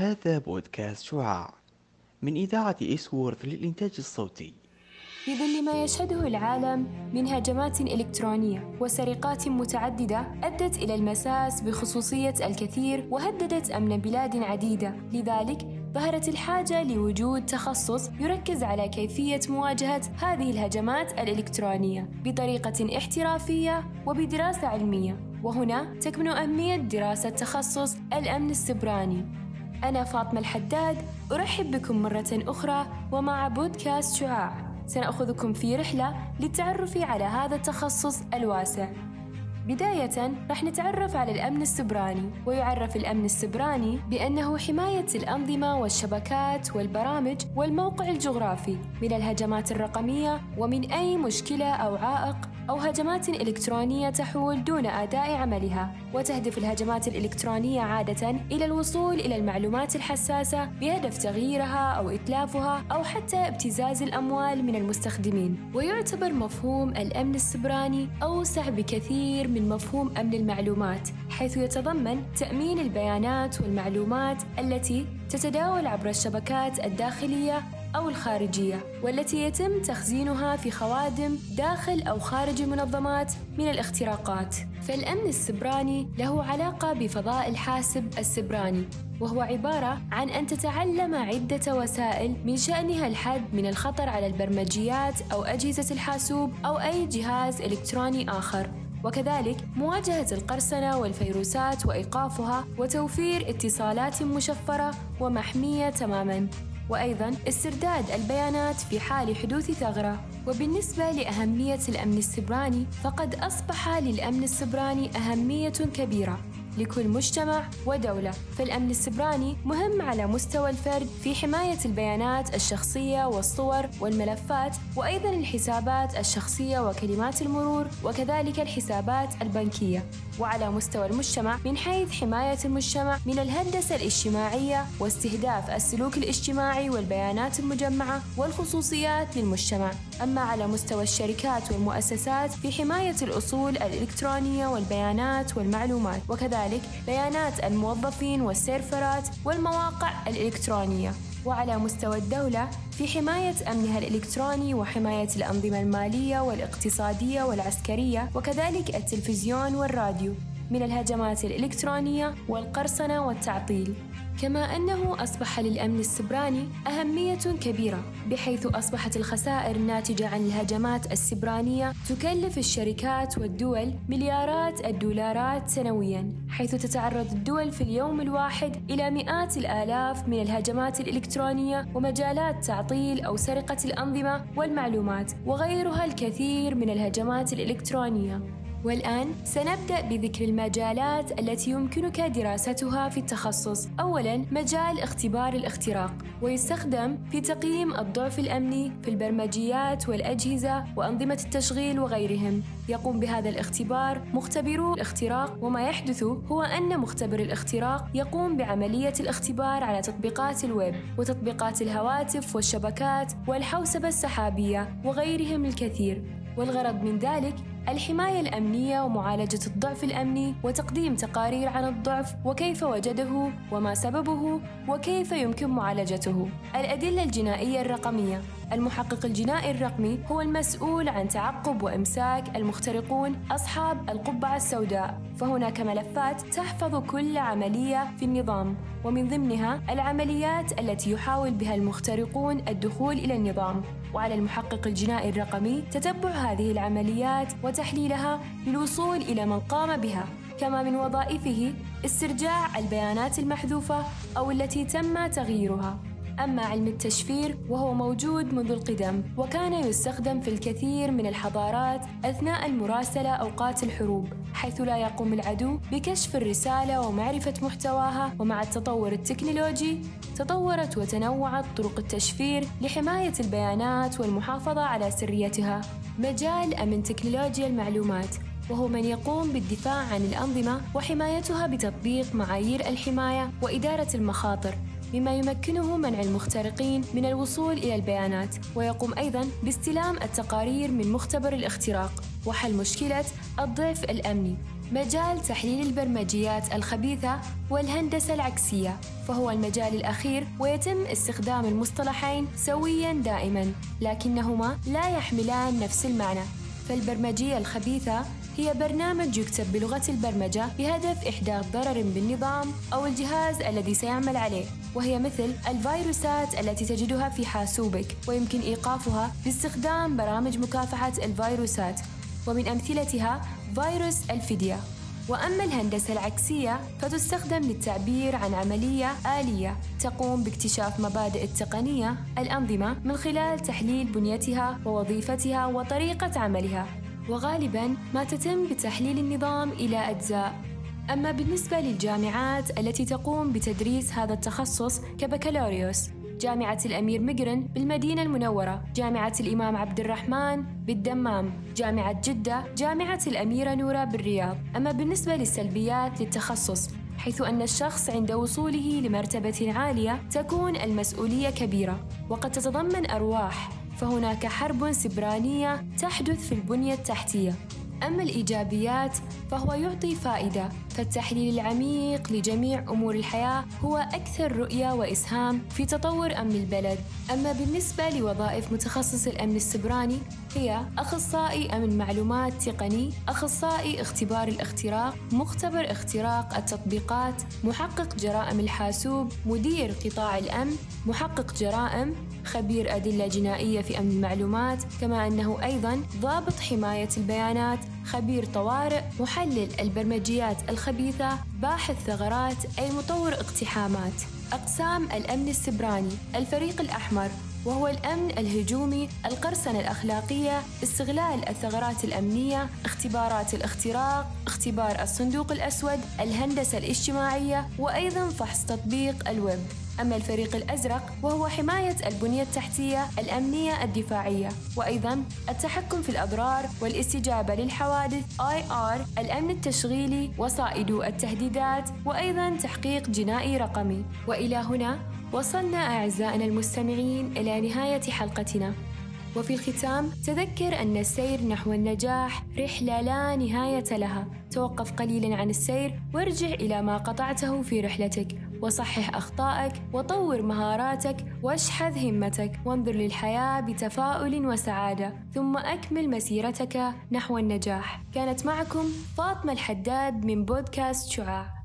هذا بودكاست شعاع. من إذاعة إسوورث للإنتاج الصوتي. في ظل ما يشهده العالم من هجمات إلكترونية وسرقات متعددة أدت إلى المساس بخصوصية الكثير وهددت أمن بلاد عديدة. لذلك ظهرت الحاجة لوجود تخصص يركز على كيفية مواجهة هذه الهجمات الإلكترونية بطريقة احترافية وبدراسة علمية. وهنا تكمن أهمية دراسة تخصص الأمن السبراني. أنا فاطمة الحداد أرحب بكم مرة أخرى ومع بودكاست شعاع. سنأخذكم في رحلة للتعرف على هذا التخصص الواسع. بداية رح نتعرف على الأمن السبراني ويعرف الأمن السبراني بأنه حماية الأنظمة والشبكات والبرامج والموقع الجغرافي من الهجمات الرقمية ومن أي مشكلة أو عائق أو هجمات إلكترونية تحول دون أداء عملها وتهدف الهجمات الإلكترونية عادة إلى الوصول إلى المعلومات الحساسة بهدف تغييرها أو إتلافها أو حتى ابتزاز الأموال من المستخدمين. ويعتبر مفهوم الأمن السبراني أوسع بكثير من مفهوم أمن المعلومات حيث يتضمن تأمين البيانات والمعلومات التي تتداول عبر الشبكات الداخلية أو الخارجية والتي يتم تخزينها في خوادم داخل أو خارج المنظمات من الاختراقات. فالأمن السبراني له علاقة بفضاء الحاسب السبراني وهو عبارة عن أن تتعلم عدة وسائل من شأنها الحد من الخطر على البرمجيات أو أجهزة الحاسوب أو أي جهاز إلكتروني آخر. وكذلك مواجهة القرصنة والفيروسات وإيقافها وتوفير اتصالات مشفرة ومحمية تماماً. وأيضا استرداد البيانات في حال حدوث ثغرة. وبالنسبة لأهمية الأمن السبراني فقد أصبح للأمن السبراني أهمية كبيرة. لكل مجتمع ودولة. فالأمن السبراني مهم على مستوى الفرد في حماية البيانات الشخصية والصور والملفات وأيضا الحسابات الشخصية وكلمات المرور وكذلك الحسابات البنكية. وعلى مستوى المجتمع من حيث حماية المجتمع من الهندسة الاجتماعية واستهداف السلوك الاجتماعي والبيانات المجمعة والخصوصيات للمجتمع. أما على مستوى الشركات والمؤسسات في حماية الأصول الإلكترونية والبيانات والمعلومات وكذلك بيانات الموظفين والسيرفرات والمواقع الإلكترونية. وعلى مستوى الدولة في حماية أمنها الإلكتروني وحماية الأنظمة المالية والإقتصادية والعسكرية وكذلك التلفزيون والراديو. من الهجمات الإلكترونية والقرصنة والتعطيل. كما أنه أصبح للأمن السبراني أهمية كبيرة بحيث أصبحت الخسائر الناتجة عن الهجمات السبرانية تكلف الشركات والدول مليارات الدولارات سنويا حيث تتعرض الدول في اليوم الواحد إلى مئات الآلاف من الهجمات الإلكترونية ومجالات تعطيل أو سرقة الأنظمة والمعلومات وغيرها الكثير من الهجمات الإلكترونية. والآن سنبدأ بذكر المجالات التي يمكنك دراستها في التخصص. أولاً مجال اختبار الاختراق، ويستخدم في تقييم الضعف الأمني في البرمجيات والأجهزة وأنظمة التشغيل وغيرهم. يقوم بهذا الاختبار مختبرو الاختراق، وما يحدث هو أن مختبر الاختراق يقوم بعملية الاختبار على تطبيقات الويب وتطبيقات الهواتف والشبكات والحوسبة السحابية وغيرهم الكثير. والغرض من ذلك الحماية الأمنية ومعالجة الضعف الأمني وتقديم تقارير عن الضعف وكيف وجده وما سببه وكيف يمكن معالجته. الأدلة الجنائية الرقمية. المحقق الجنائي الرقمي هو المسؤول عن تعقب وإمساك المخترقون أصحاب القبعة السوداء، فهناك ملفات تحفظ كل عملية في النظام، ومن ضمنها العمليات التي يحاول بها المخترقون الدخول إلى النظام، وعلى المحقق الجنائي الرقمي تتبع هذه العمليات وتحليلها للوصول إلى من قام بها كما من وظائفه استرجاع البيانات المحذوفة أو التي تم تغييرها. أما علم التشفير وهو موجود منذ القدم وكان يستخدم في الكثير من الحضارات أثناء المراسلة أوقات الحروب حيث لا يقوم العدو بكشف الرسالة ومعرفة محتواها ومع التطور التكنولوجي تطورت وتنوعت طرق التشفير لحماية البيانات والمحافظة على سريتها. مجال أمن تكنولوجيا المعلومات وهو من يقوم بالدفاع عن الأنظمة وحمايتها بتطبيق معايير الحماية وإدارة المخاطر. مما يمكنه منع المخترقين من الوصول إلى البيانات. ويقوم أيضا باستلام التقارير من مختبر الاختراق. وحل مشكلة الضعف الأمني. مجال تحليل البرمجيات الخبيثة والهندسة العكسية. فهو المجال الأخير ويتم استخدام المصطلحين سويا دائما. لكنهما لا يحملان نفس المعنى. فالبرمجية الخبيثة هي برنامج يكتب بلغة البرمجة بهدف إحداث ضرر بالنظام أو الجهاز الذي سيعمل عليه وهي مثل الفيروسات التي تجدها في حاسوبك ويمكن إيقافها باستخدام برامج مكافحة الفيروسات ومن أمثلتها فيروس الفدية وأما الهندسة العكسية فتستخدم للتعبير عن عملية آلية تقوم باكتشاف مبادئ التقنية الأنظمة من خلال تحليل بنيتها ووظيفتها وطريقة عملها. وغالبا ما تتم بتحليل النظام إلى أجزاء. أما بالنسبة للجامعات التي تقوم بتدريس هذا التخصص كبكالوريوس جامعة الأمير مقرن بالمدينة المنورة. جامعة الإمام عبد الرحمن بالدمام. جامعة جدة جامعة الأميرة نورة بالرياض. أما بالنسبة للسلبيات للتخصص حيث أن الشخص عند وصوله لمرتبة عالية تكون المسؤولية كبيرة وقد تتضمن أرواح فهناك حرب سبرانية تحدث في البنية التحتية. أما الإيجابيات فهو يعطي فائدة فالتحليل العميق لجميع أمور الحياة هو أكثر رؤية وإسهام في تطور أمن البلد. أما بالنسبة لوظائف متخصص الأمن السبراني هي أخصائي أمن معلومات تقني أخصائي اختبار الاختراق مختبر اختراق التطبيقات محقق جرائم الحاسوب مدير قطاع الأمن محقق جرائم خبير أدلة جنائية في أمن المعلومات كما أنه أيضا ضابط حماية البيانات. خبير طوارئ محلل البرمجيات الخبيثة باحث ثغرات أي مطور اقتحامات أقسام الأمن السبراني الفريق الأحمر وهو الأمن الهجومي، القرصنة الأخلاقية، استغلال الثغرات الأمنية، اختبارات الاختراق، اختبار الصندوق الأسود، الهندسة الاجتماعية، وأيضا فحص تطبيق الويب. أما الفريق الأزرق وهو حماية البنية التحتية الأمنية الدفاعية وأيضا التحكم في الأضرار والاستجابة للحوادث IR الأمن التشغيلي وصائدو التهديدات وأيضا تحقيق جنائي رقمي. وإلى هنا وصلنا أعزائنا المستمعين إلى نهاية حلقتنا. وفي الختام تذكر أن السير نحو النجاح رحلة لا نهاية لها. توقف قليلا عن السير وارجع إلى ما قطعته في رحلتك. وصحح أخطائك وطور مهاراتك واشحذ همتك. وانظر للحياة بتفاؤل وسعادة. ثم أكمل مسيرتك نحو النجاح. كانت معكم فاطمة الحداد من بودكاست شعاع.